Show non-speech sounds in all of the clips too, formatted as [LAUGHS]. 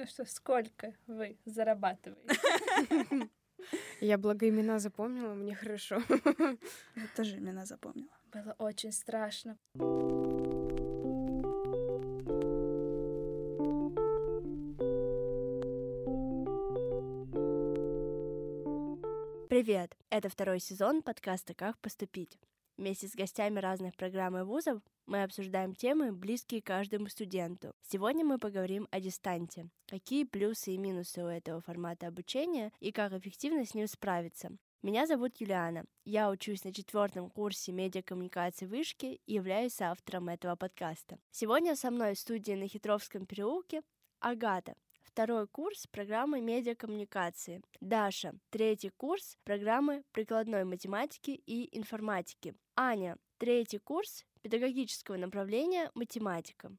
Ну что, сколько вы зарабатываете? [LAUGHS] Я благо имена запомнила, мне хорошо. [LAUGHS] Я тоже имена запомнила. Было очень страшно. Привет! Это второй сезон подкаста «Как поступить». Вместе с гостями разных программ и вузов мы обсуждаем темы, близкие каждому студенту. Сегодня мы поговорим о дистанте. Какие плюсы и минусы у этого формата обучения и как эффективно с ним справиться. Меня зовут Юлиана. Я учусь на четвертом курсе медиакоммуникации вышки и являюсь автором этого подкаста. Сегодня со мной в студии на Хитровском переулке Агата, второй курс программы медиакоммуникации. Даша, третий курс программы прикладной математики и информатики. Аня, третий курс педагогического направления математика.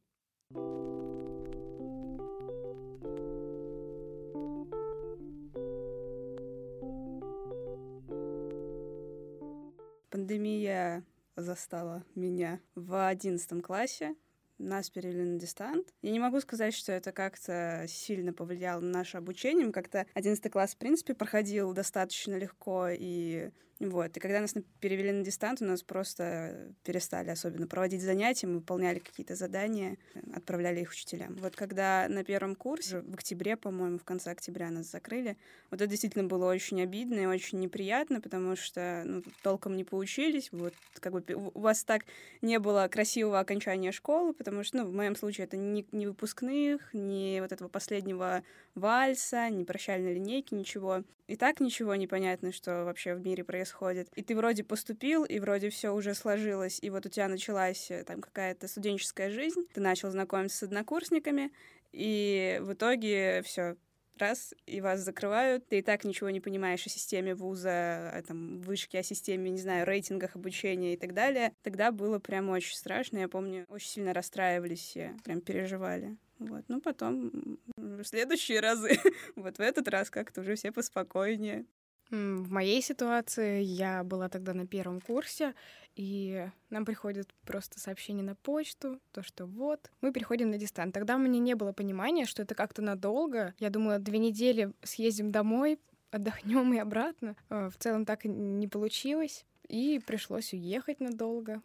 Пандемия застала меня в одиннадцатом классе нас перевели на дистант. Я не могу сказать, что это как-то сильно повлияло на наше обучение. Как-то 11 класс, в принципе, проходил достаточно легко, и вот. И когда нас перевели на дистант, у нас просто перестали особенно проводить занятия, мы выполняли какие-то задания, отправляли их учителям. Вот когда на первом курсе, в октябре, по-моему, в конце октября нас закрыли, вот это действительно было очень обидно и очень неприятно, потому что ну, толком не поучились, вот как бы у вас так не было красивого окончания школы, потому что, ну, в моем случае это не, не выпускных, не вот этого последнего вальса, не прощальной линейки, ничего. И так ничего не понятно, что вообще в мире происходит. И ты вроде поступил, и вроде все уже сложилось, и вот у тебя началась э, там какая-то студенческая жизнь, ты начал знакомиться с однокурсниками, и в итоге все раз, и вас закрывают, ты и так ничего не понимаешь о системе вуза, о там, вышке, о системе, не знаю, рейтингах обучения и так далее. Тогда было прям очень страшно, я помню, очень сильно расстраивались все, прям переживали. Вот. Ну, потом в следующие разы, [LAUGHS] вот в этот раз как-то уже все поспокойнее. В моей ситуации я была тогда на первом курсе, и нам приходит просто сообщение на почту, то, что вот, мы переходим на дистант. Тогда у меня не было понимания, что это как-то надолго. Я думала, две недели съездим домой, отдохнем и обратно. А, в целом так не получилось, и пришлось уехать надолго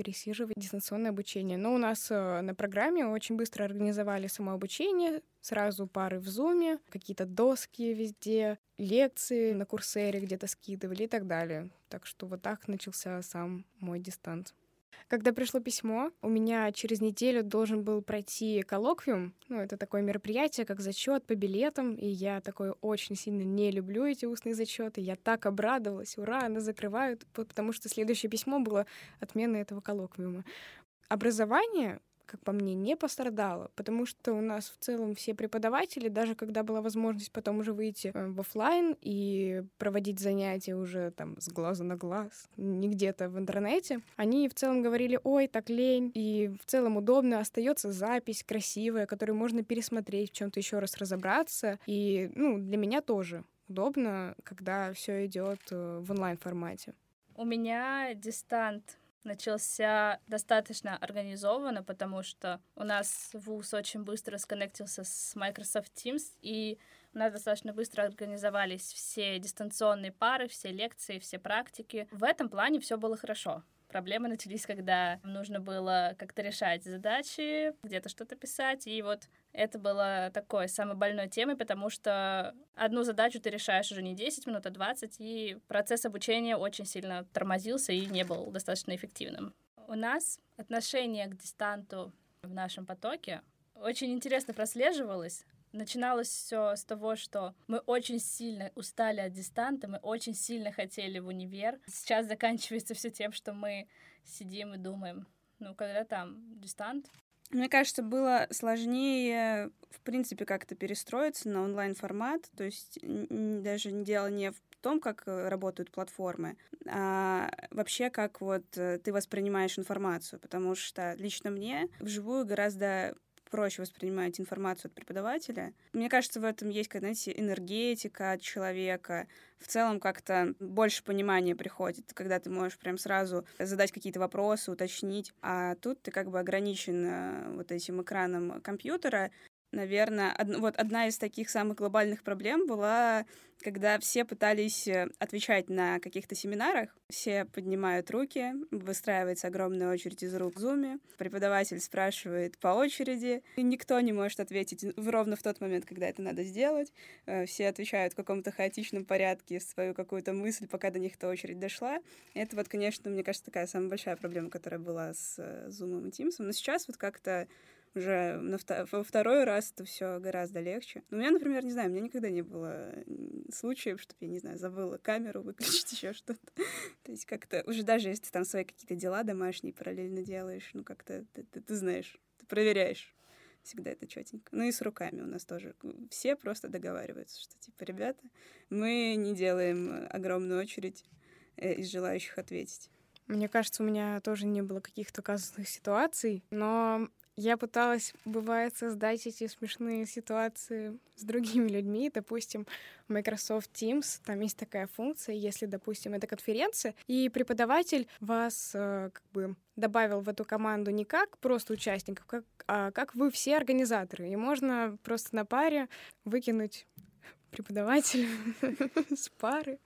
пересиживать дистанционное обучение. Но у нас э, на программе очень быстро организовали самообучение, сразу пары в зуме, какие-то доски везде, лекции на курсере где-то скидывали и так далее. Так что вот так начался сам мой дистант. Когда пришло письмо, у меня через неделю должен был пройти коллоквиум. Ну, это такое мероприятие, как зачет по билетам, и я такое очень сильно не люблю эти устные зачеты. Я так обрадовалась, ура, она закрывают, потому что следующее письмо было отмена этого коллоквиума. Образование как по мне, не пострадала, потому что у нас в целом все преподаватели, даже когда была возможность потом уже выйти э, в офлайн и проводить занятия уже там с глаза на глаз, не где-то в интернете, они в целом говорили, ой, так лень, и в целом удобно, остается запись красивая, которую можно пересмотреть, в чем-то еще раз разобраться, и, ну, для меня тоже удобно, когда все идет э, в онлайн формате. У меня дистант начался достаточно организованно, потому что у нас ВУЗ очень быстро сконнектился с Microsoft Teams, и у нас достаточно быстро организовались все дистанционные пары, все лекции, все практики. В этом плане все было хорошо. Проблемы начались, когда нужно было как-то решать задачи, где-то что-то писать, и вот это было такой самой больной темой, потому что одну задачу ты решаешь уже не 10 минут, а 20, и процесс обучения очень сильно тормозился и не был достаточно эффективным. У нас отношение к дистанту в нашем потоке очень интересно прослеживалось. Начиналось все с того, что мы очень сильно устали от дистанта, мы очень сильно хотели в универ. Сейчас заканчивается все тем, что мы сидим и думаем, ну, когда там дистант, мне кажется, было сложнее, в принципе, как-то перестроиться на онлайн-формат. То есть даже дело не в том, как работают платформы, а вообще как вот ты воспринимаешь информацию. Потому что лично мне вживую гораздо проще воспринимать информацию от преподавателя. Мне кажется, в этом есть, знаете, энергетика от человека. В целом как-то больше понимания приходит, когда ты можешь прям сразу задать какие-то вопросы, уточнить. А тут ты как бы ограничен э, вот этим экраном компьютера, наверное, од... вот одна из таких самых глобальных проблем была, когда все пытались э, отвечать на каких-то семинарах, все поднимают руки, выстраивается огромная очередь из рук в зуме, преподаватель спрашивает по очереди, и никто не может ответить ровно в тот момент, когда это надо сделать, э, все отвечают в каком-то хаотичном порядке свою какую-то мысль, пока до них эта очередь дошла. Это вот, конечно, мне кажется, такая самая большая проблема, которая была с Zoom и Teams. Но сейчас вот как-то уже на вто- во второй раз это все гораздо легче. Но у меня, например, не знаю, у меня никогда не было случаев, чтобы я, не знаю, забыла камеру выключить, [LAUGHS] еще что-то. То есть как-то уже даже если ты там свои какие-то дела домашние параллельно делаешь, ну как-то ты, ты, ты знаешь, ты проверяешь всегда это четенько. Ну и с руками у нас тоже. Все просто договариваются, что типа, ребята, мы не делаем огромную очередь э, из желающих ответить. Мне кажется, у меня тоже не было каких-то казусных ситуаций, но я пыталась, бывает, создать эти смешные ситуации с другими людьми. Допустим, Microsoft Teams там есть такая функция, если, допустим, это конференция, и преподаватель вас э, как бы добавил в эту команду не как просто участников, как, а как вы все организаторы. И можно просто на паре выкинуть преподавателя [LAUGHS] с пары,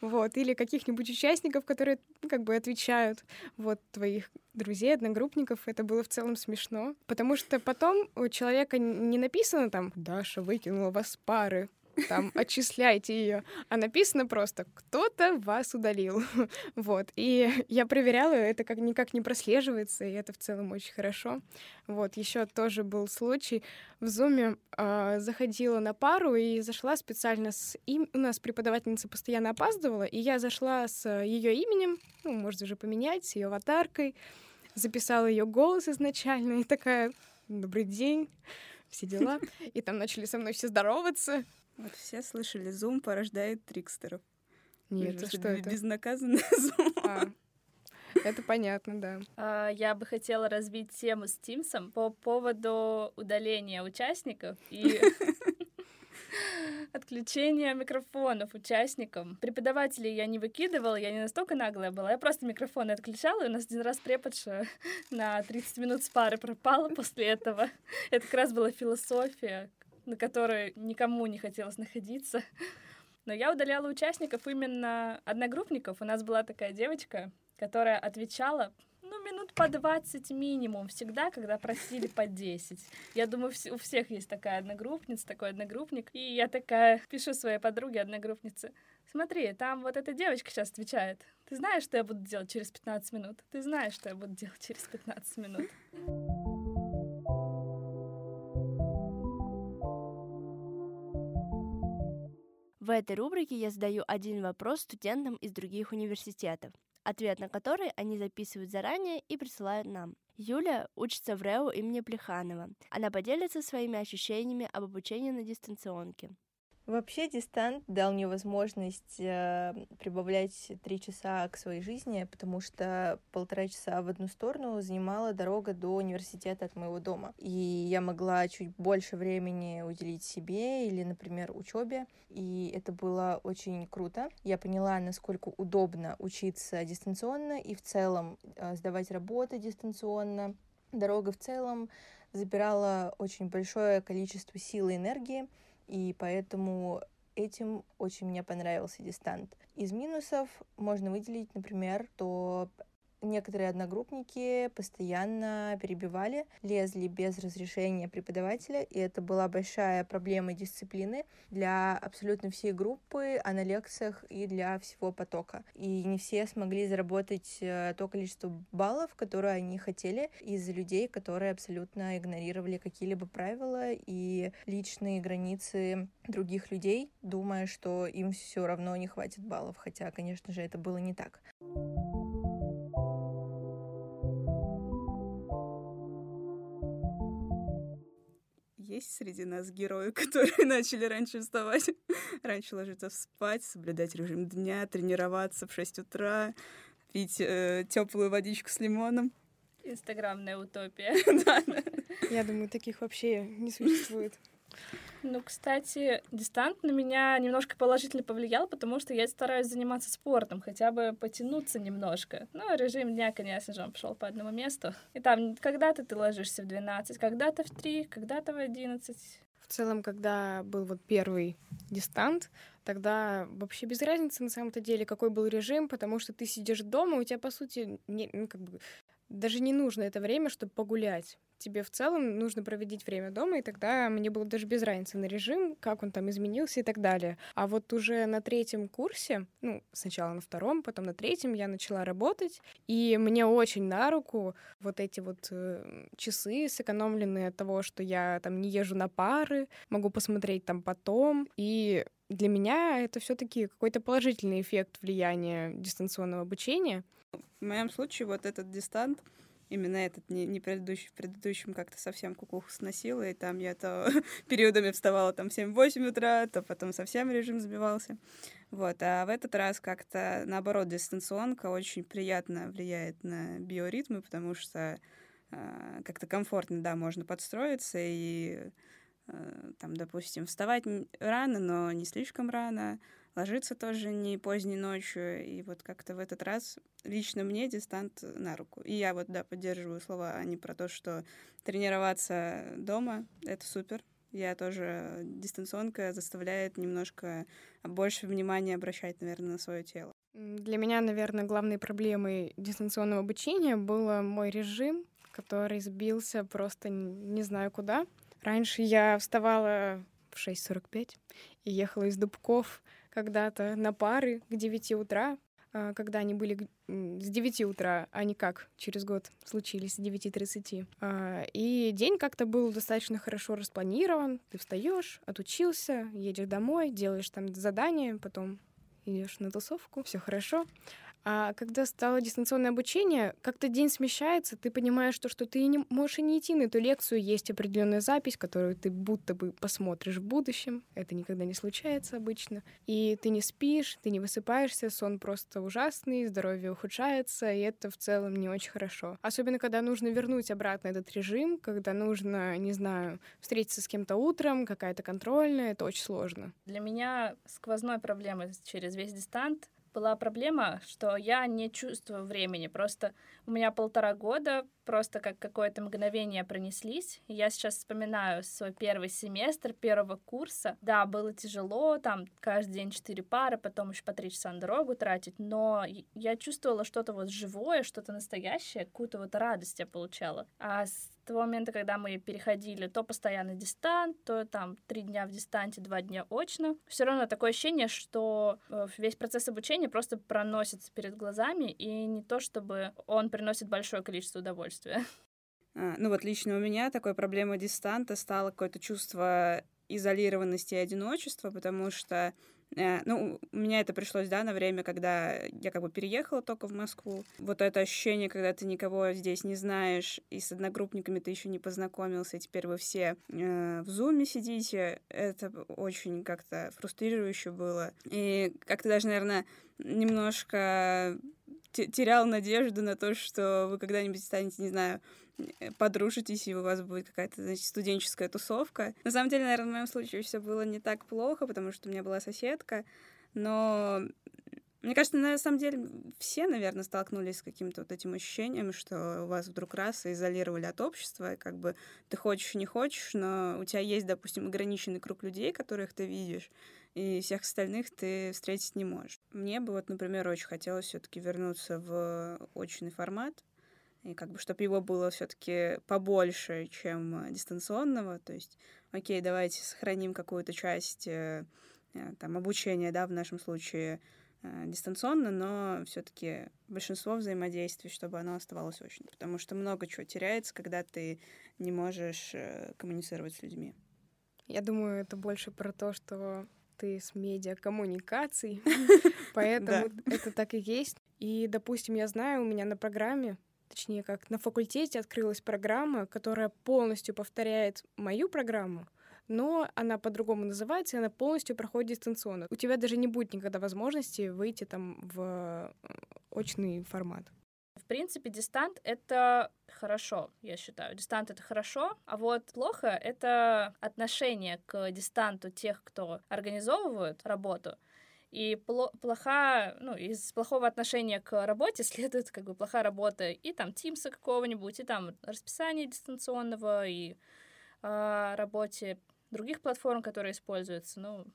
вот, или каких-нибудь участников, которые как бы отвечают, вот, твоих друзей, одногруппников, это было в целом смешно, потому что потом у человека не написано там «Даша выкинула вас пары», там отчисляйте ее, а написано просто кто-то вас удалил, [LAUGHS] вот. И [LAUGHS] я проверяла, это как никак не прослеживается, и это в целом очень хорошо. Вот еще тоже был случай в зуме э, заходила на пару и зашла специально с им, у нас преподавательница постоянно опаздывала, и я зашла с ее именем, ну можно уже поменять, с ее аватаркой, записала ее голос изначально и такая добрый день все дела. И там начали со мной все здороваться. Вот все слышали, Zoom порождает трикстеров. Нет, это что это? Безнаказанный [LAUGHS] Zoom. А, это понятно, да. А, я бы хотела развить тему с Тимсом по поводу удаления участников и [LAUGHS] отключения микрофонов участникам. Преподавателей я не выкидывала, я не настолько наглая была. Я просто микрофоны отключала, и у нас один раз преподша [LAUGHS] на 30 минут с пары пропала после этого. Это как раз была философия, на которой никому не хотелось находиться. Но я удаляла участников именно одногруппников. У нас была такая девочка, которая отвечала ну, минут по 20 минимум всегда, когда просили по 10. Я думаю, у всех есть такая одногруппница, такой одногруппник. И я такая пишу своей подруге одногруппнице. Смотри, там вот эта девочка сейчас отвечает. Ты знаешь, что я буду делать через 15 минут? Ты знаешь, что я буду делать через 15 минут? В этой рубрике я задаю один вопрос студентам из других университетов, ответ на который они записывают заранее и присылают нам. Юля учится в РЭУ имени Плеханова. Она поделится своими ощущениями об обучении на дистанционке. Вообще дистант дал мне возможность э, прибавлять три часа к своей жизни, потому что полтора часа в одну сторону занимала дорога до университета от моего дома. И я могла чуть больше времени уделить себе или, например, учебе. И это было очень круто. Я поняла, насколько удобно учиться дистанционно и в целом э, сдавать работы дистанционно. Дорога в целом забирала очень большое количество сил и энергии и поэтому этим очень мне понравился дистант. Из минусов можно выделить, например, то Некоторые одногруппники постоянно перебивали, лезли без разрешения преподавателя, и это была большая проблема дисциплины для абсолютно всей группы, а на лекциях и для всего потока. И не все смогли заработать э, то количество баллов, которое они хотели, из-за людей, которые абсолютно игнорировали какие-либо правила и личные границы других людей, думая, что им все равно не хватит баллов, хотя, конечно же, это было не так. Есть среди нас герои, [LAUGHS] которые начали раньше вставать, [LAUGHS] раньше ложиться спать, соблюдать режим дня, тренироваться в 6 утра, пить э, теплую водичку с лимоном. Инстаграмная утопия. [LAUGHS] Я думаю, таких вообще не существует. Ну, кстати, дистант на меня немножко положительно повлиял, потому что я стараюсь заниматься спортом, хотя бы потянуться немножко. Ну, режим дня, конечно же, он пошел по одному месту. И там когда-то ты ложишься в 12, когда-то в 3, когда-то в 11. В целом, когда был вот первый дистант, тогда вообще без разницы на самом-то деле, какой был режим, потому что ты сидишь дома, у тебя, по сути, не, ну, как бы, даже не нужно это время, чтобы погулять тебе в целом нужно проводить время дома, и тогда мне было даже без разницы на режим, как он там изменился и так далее. А вот уже на третьем курсе, ну, сначала на втором, потом на третьем я начала работать, и мне очень на руку вот эти вот э, часы, сэкономленные от того, что я там не езжу на пары, могу посмотреть там потом, и для меня это все-таки какой-то положительный эффект влияния дистанционного обучения. В моем случае вот этот дистант именно этот, не, не предыдущий, в предыдущем как-то совсем кукуху сносила, и там я то [LAUGHS] периодами вставала там в 7-8 утра, то потом совсем режим сбивался. Вот, а в этот раз как-то, наоборот, дистанционка очень приятно влияет на биоритмы, потому что э, как-то комфортно, да, можно подстроиться и э, там, допустим, вставать рано, но не слишком рано, ложиться тоже не поздней ночью. И вот как-то в этот раз лично мне дистант на руку. И я вот, да, поддерживаю слова Ани про то, что тренироваться дома — это супер. Я тоже дистанционка заставляет немножко больше внимания обращать, наверное, на свое тело. Для меня, наверное, главной проблемой дистанционного обучения был мой режим, который сбился просто не знаю куда. Раньше я вставала в 6.45 и ехала из Дубков когда-то на пары к 9 утра, а, когда они были с 9 утра, а не как через год случились с 9.30. А, и день как-то был достаточно хорошо распланирован. Ты встаешь, отучился, едешь домой, делаешь там задание, потом идешь на тусовку, все хорошо. А когда стало дистанционное обучение, как-то день смещается, ты понимаешь, то, что ты не можешь и не идти на эту лекцию, есть определенная запись, которую ты будто бы посмотришь в будущем. Это никогда не случается обычно. И ты не спишь, ты не высыпаешься, сон просто ужасный, здоровье ухудшается, и это в целом не очень хорошо. Особенно, когда нужно вернуть обратно этот режим, когда нужно, не знаю, встретиться с кем-то утром, какая-то контрольная, это очень сложно. Для меня сквозной проблемой через весь дистант была проблема, что я не чувствую времени. Просто у меня полтора года, просто как какое-то мгновение пронеслись. Я сейчас вспоминаю свой первый семестр первого курса. Да, было тяжело, там каждый день четыре пары, потом еще по три часа на дорогу тратить, но я чувствовала что-то вот живое, что-то настоящее, какую-то вот радость я получала. А с того момента, когда мы переходили то постоянно дистант, то там три дня в дистанте, два дня очно, все равно такое ощущение, что э, весь процесс обучения просто проносится перед глазами, и не то чтобы он приносит большое количество удовольствия. [LAUGHS] А, ну вот лично у меня такой проблема дистанта стало какое-то чувство изолированности и одиночества, потому что Э, ну, у меня это пришлось, да, на время, когда я как бы переехала только в Москву. Вот это ощущение, когда ты никого здесь не знаешь, и с одногруппниками ты еще не познакомился, и теперь вы все э, в зуме сидите, это очень как-то фрустрирующе было. И как-то даже, наверное, немножко терял надежду на то, что вы когда-нибудь станете, не знаю, Э, подружитесь, и у вас будет какая-то, значит, студенческая тусовка. На самом деле, наверное, в моем случае все было не так плохо, потому что у меня была соседка, но мне кажется, на самом деле все, наверное, столкнулись с каким-то вот этим ощущением, что вас вдруг раз изолировали от общества, и как бы ты хочешь, не хочешь, но у тебя есть, допустим, ограниченный круг людей, которых ты видишь, и всех остальных ты встретить не можешь. Мне бы вот, например, очень хотелось все-таки вернуться в очный формат, и как бы, чтобы его было все-таки побольше, чем дистанционного, то есть, окей, давайте сохраним какую-то часть э, э, там обучения, да, в нашем случае дистанционно, но все-таки большинство взаимодействий, чтобы оно оставалось очень, потому что много чего теряется, когда ты не можешь коммуницировать с людьми. Я думаю, это больше про то, что ты с медиакоммуникацией, [LAUGHS] поэтому это так и есть. И, допустим, я знаю, у меня на программе точнее, как на факультете открылась программа, которая полностью повторяет мою программу, но она по-другому называется, и она полностью проходит дистанционно. У тебя даже не будет никогда возможности выйти там в э, очный формат. принципе, дистант — это хорошо, я считаю. Дистант — это хорошо, а вот плохо — это отношение к дистанту тех, кто организовывают работу, и плохая, ну, из плохого отношения к работе [LAUGHS] следует как бы плохая работа и там Тимса какого-нибудь, и там расписание дистанционного, и э, работе других платформ, которые используются. Ну,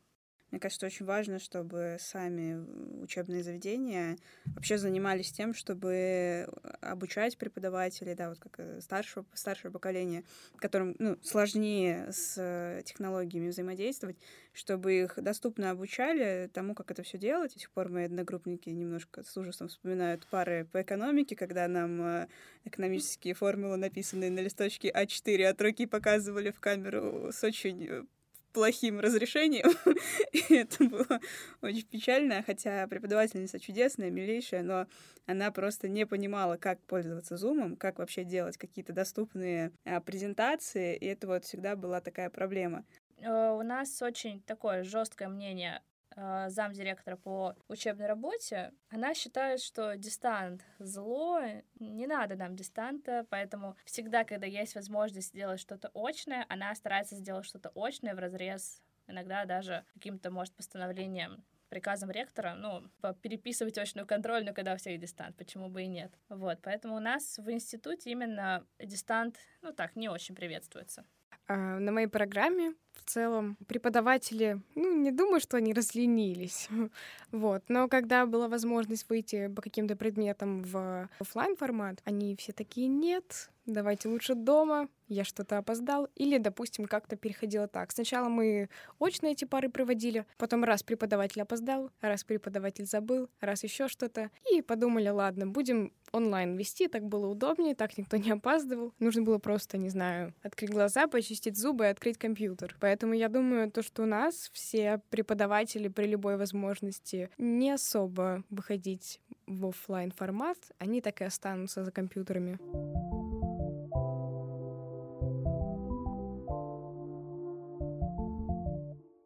мне кажется, очень важно, чтобы сами учебные заведения вообще занимались тем, чтобы обучать преподавателей, да, вот как э, старшего, старшего поколения, которым ну, сложнее с технологиями взаимодействовать, чтобы их доступно обучали тому, как это все делать. До сих пор мои одногруппники немножко с ужасом вспоминают пары по экономике, когда нам э, экономические формулы, написанные на листочке А4 от руки, показывали в камеру с очень э, плохим разрешением. [LAUGHS] и это было очень печально, хотя преподавательница чудесная, милейшая, но она просто не понимала, как пользоваться зумом, как вообще делать какие-то доступные а, презентации, и это вот всегда была такая проблема. Э, у нас очень такое жесткое мнение замдиректора по учебной работе, она считает, что дистант зло, не надо нам дистанта, поэтому всегда, когда есть возможность сделать что-то очное, она старается сделать что-то очное в разрез, иногда даже каким-то, может, постановлением приказом ректора, ну, переписывать очную контрольную, когда у всех дистант, почему бы и нет. Вот, поэтому у нас в институте именно дистант, ну так, не очень приветствуется. А, на моей программе в целом преподаватели, ну, не думаю, что они разленились. [LAUGHS] вот. Но когда была возможность выйти по каким-то предметам в офлайн формат, они все такие нет, давайте лучше дома, я что-то опоздал, или, допустим, как-то переходило так. Сначала мы очно эти пары проводили, потом раз преподаватель опоздал, раз преподаватель забыл, раз еще что-то, и подумали, ладно, будем онлайн вести, так было удобнее, так никто не опаздывал. Нужно было просто, не знаю, открыть глаза, почистить зубы и открыть компьютер. Поэтому я думаю, то, что у нас все преподаватели при любой возможности не особо выходить в офлайн формат, они так и останутся за компьютерами.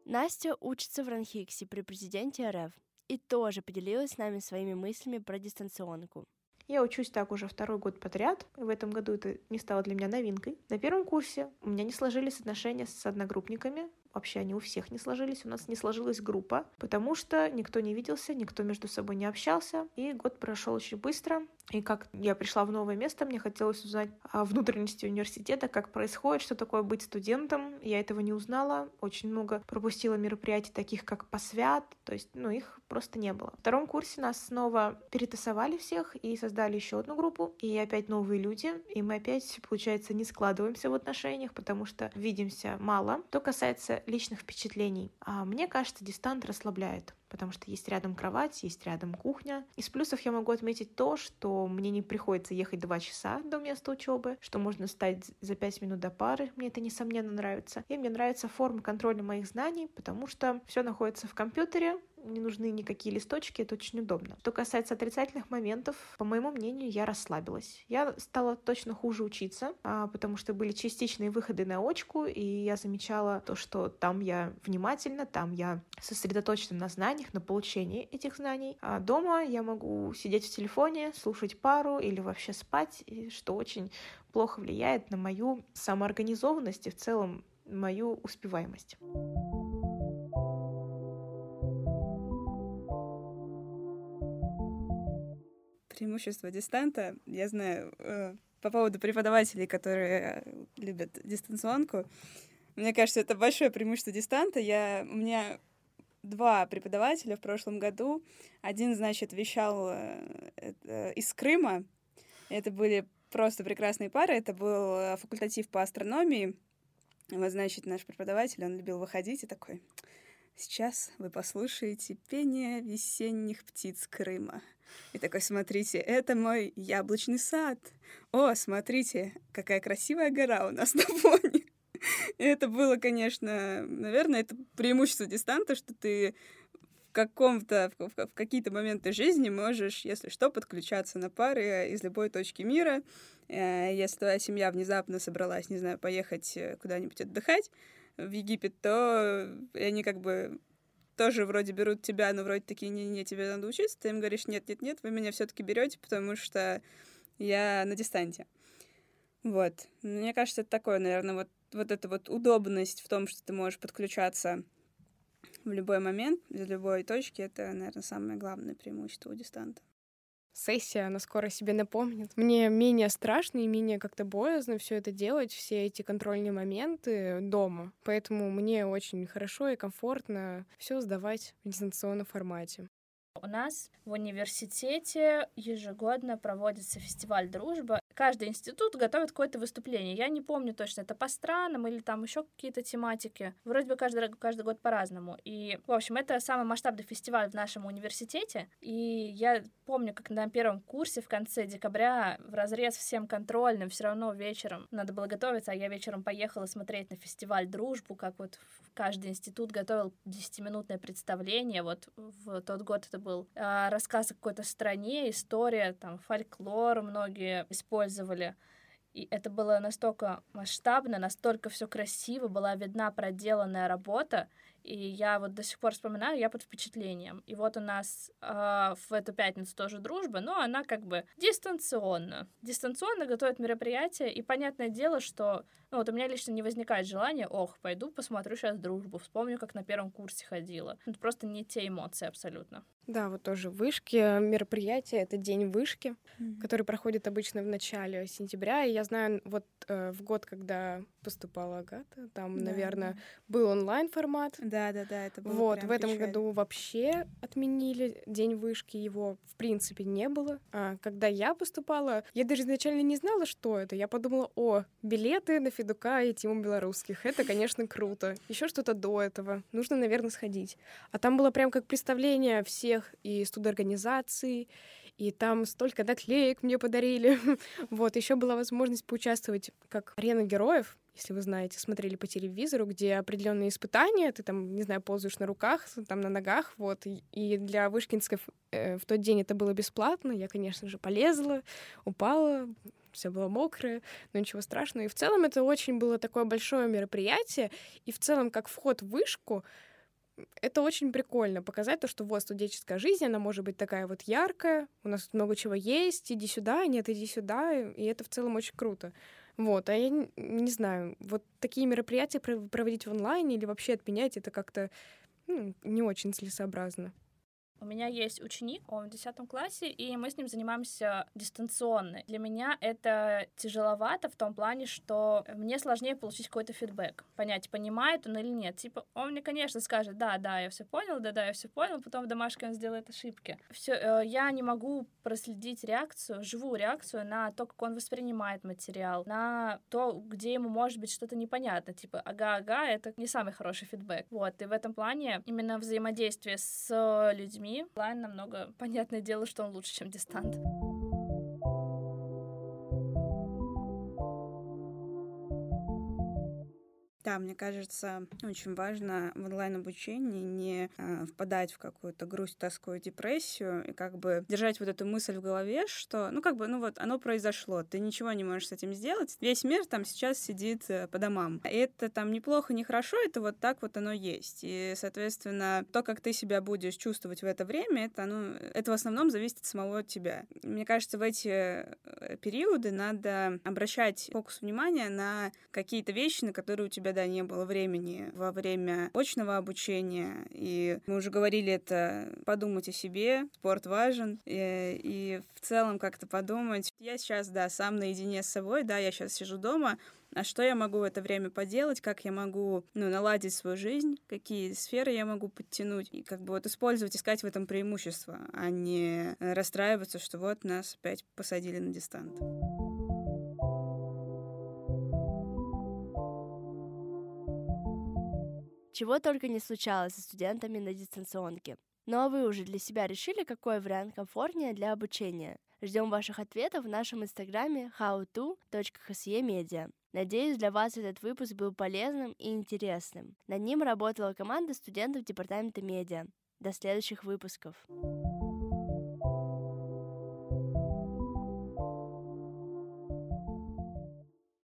Настя учится в Ранхиксе при президенте РФ и тоже поделилась с нами своими мыслями про дистанционку. Я учусь так уже второй год подряд. В этом году это не стало для меня новинкой. На первом курсе у меня не сложились отношения с одногруппниками. Вообще они у всех не сложились, у нас не сложилась группа, потому что никто не виделся, никто между собой не общался, и год прошел очень быстро. И как я пришла в новое место, мне хотелось узнать о внутренности университета, как происходит, что такое быть студентом. Я этого не узнала, очень много пропустила мероприятий, таких как посвят, то есть, ну, их просто не было. В втором курсе нас снова перетасовали всех и создали еще одну группу, и опять новые люди, и мы опять, получается, не складываемся в отношениях, потому что видимся мало. Что касается личных впечатлений. А мне кажется, дистант расслабляет, потому что есть рядом кровать, есть рядом кухня. Из плюсов я могу отметить то, что мне не приходится ехать два часа до места учебы, что можно стать за пять минут до пары. Мне это несомненно нравится. И мне нравится форма контроля моих знаний, потому что все находится в компьютере, не нужны никакие листочки, это очень удобно. Что касается отрицательных моментов, по моему мнению, я расслабилась. Я стала точно хуже учиться, а, потому что были частичные выходы на очку, и я замечала то, что там я внимательна, там я сосредоточена на знаниях, на получении этих знаний. А дома я могу сидеть в телефоне, слушать пару или вообще спать, что очень плохо влияет на мою самоорганизованность и в целом мою успеваемость. Преимущество дистанта. Я знаю э, по поводу преподавателей, которые любят дистанционку. Мне кажется, это большое преимущество дистанта. Я, у меня два преподавателя в прошлом году. Один, значит, вещал э, э, из Крыма. Это были просто прекрасные пары. Это был э, факультатив по астрономии. Вот, значит, наш преподаватель, он любил выходить и такой... Сейчас вы послушаете пение весенних птиц Крыма. И такой, смотрите, это мой яблочный сад. О, смотрите, какая красивая гора у нас [LAUGHS] на фоне. И это было, конечно, наверное, это преимущество дистанта, что ты в каком-то, в, в, какие-то моменты жизни можешь, если что, подключаться на пары из любой точки мира. Э, если твоя семья внезапно собралась, не знаю, поехать э, куда-нибудь отдыхать в Египет, то они как бы тоже вроде берут тебя, но вроде такие, не-не, тебе надо учиться, ты им говоришь, нет-нет-нет, вы меня все таки берете, потому что я на дистанте. Вот. Мне кажется, это такое, наверное, вот, вот эта вот удобность в том, что ты можешь подключаться в любой момент, из любой точки, это, наверное, самое главное преимущество у дистанта. Сессия, она скоро себе напомнит. Мне менее страшно и менее как-то боязно все это делать, все эти контрольные моменты дома. Поэтому мне очень хорошо и комфортно все сдавать в дистанционном формате. У нас в университете ежегодно проводится фестиваль «Дружба». Каждый институт готовит какое-то выступление. Я не помню точно, это по странам или там еще какие-то тематики. Вроде бы каждый, каждый год по-разному. И, в общем, это самый масштабный фестиваль в нашем университете. И я помню, как на первом курсе в конце декабря в разрез всем контрольным все равно вечером надо было готовиться, а я вечером поехала смотреть на фестиваль «Дружбу», как вот каждый институт готовил 10-минутное представление. Вот в тот год это был э, рассказ о какой-то стране, история, там, фольклор многие использовали. И это было настолько масштабно, настолько все красиво, была видна проделанная работа. И я вот до сих пор вспоминаю, я под впечатлением. И вот у нас э, в эту пятницу тоже дружба, но она как бы дистанционно. Дистанционно готовят мероприятие, и понятное дело, что ну, вот у меня лично не возникает желания, ох, пойду посмотрю сейчас дружбу, вспомню, как на первом курсе ходила. Это просто не те эмоции абсолютно. Да, вот тоже вышки, мероприятие, это день вышки, mm-hmm. который проходит обычно в начале сентября. И я знаю, вот э, в год, когда поступала Агата, там, да, наверное, да. был онлайн формат. Да, да, да, это было. Вот, в этом печально. году вообще отменили день вышки, его в принципе не было. А когда я поступала, я даже изначально не знала, что это. Я подумала, о, билеты на Федука и Тиму Белорусских. Это, конечно, круто. Еще что-то до этого. Нужно, наверное, сходить. А там было прям как представление всех и студорганизаций, и там столько наклеек мне подарили. [LAUGHS] вот, еще была возможность поучаствовать как арена героев, если вы знаете, смотрели по телевизору, где определенные испытания, ты там, не знаю, ползаешь на руках, там на ногах, вот, и для вышкинских э, в тот день это было бесплатно, я, конечно же, полезла, упала, все было мокрое, но ничего страшного. И в целом это очень было такое большое мероприятие, и в целом как вход в вышку, это очень прикольно показать то, что вот студенческая жизнь, она может быть такая вот яркая, у нас много чего есть, иди сюда, нет, иди сюда, и это в целом очень круто. Вот, а я не, не знаю, вот такие мероприятия проводить в онлайне или вообще отменять, это как-то ну, не очень целесообразно. У меня есть ученик, он в 10 классе, и мы с ним занимаемся дистанционно. Для меня это тяжеловато в том плане, что мне сложнее получить какой-то фидбэк, понять, понимает он или нет. Типа, он мне, конечно, скажет, да, да, я все понял, да, да, я все понял, потом в домашке он сделает ошибки. Все, э, я не могу проследить реакцию, живую реакцию на то, как он воспринимает материал, на то, где ему может быть что-то непонятно, типа, ага-ага, это не самый хороший фидбэк. Вот, и в этом плане именно взаимодействие с людьми людьми. Онлайн намного понятное дело, что он лучше, чем дистант. Да, мне кажется, очень важно в онлайн-обучении не э, впадать в какую-то грусть, тоску и депрессию, и как бы держать вот эту мысль в голове, что, ну, как бы, ну вот, оно произошло, ты ничего не можешь с этим сделать. Весь мир там сейчас сидит э, по домам. И это там неплохо, не хорошо, это вот так вот оно есть. И, соответственно, то, как ты себя будешь чувствовать в это время, это, ну, это в основном зависит от самого тебя. Мне кажется, в эти э, периоды надо обращать фокус внимания на какие-то вещи, на которые у тебя когда не было времени во время очного обучения. И мы уже говорили это, подумать о себе, спорт важен. И, и в целом как-то подумать. Я сейчас, да, сам наедине с собой, да, я сейчас сижу дома, а что я могу в это время поделать, как я могу ну, наладить свою жизнь, какие сферы я могу подтянуть, и как бы вот использовать, искать в этом преимущество, а не расстраиваться, что вот нас опять посадили на дистант. Чего только не случалось со студентами на дистанционке. Ну а вы уже для себя решили, какой вариант комфортнее для обучения? Ждем ваших ответов в нашем инстаграме howto.hsemedia. Надеюсь, для вас этот выпуск был полезным и интересным. Над ним работала команда студентов департамента медиа. До следующих выпусков.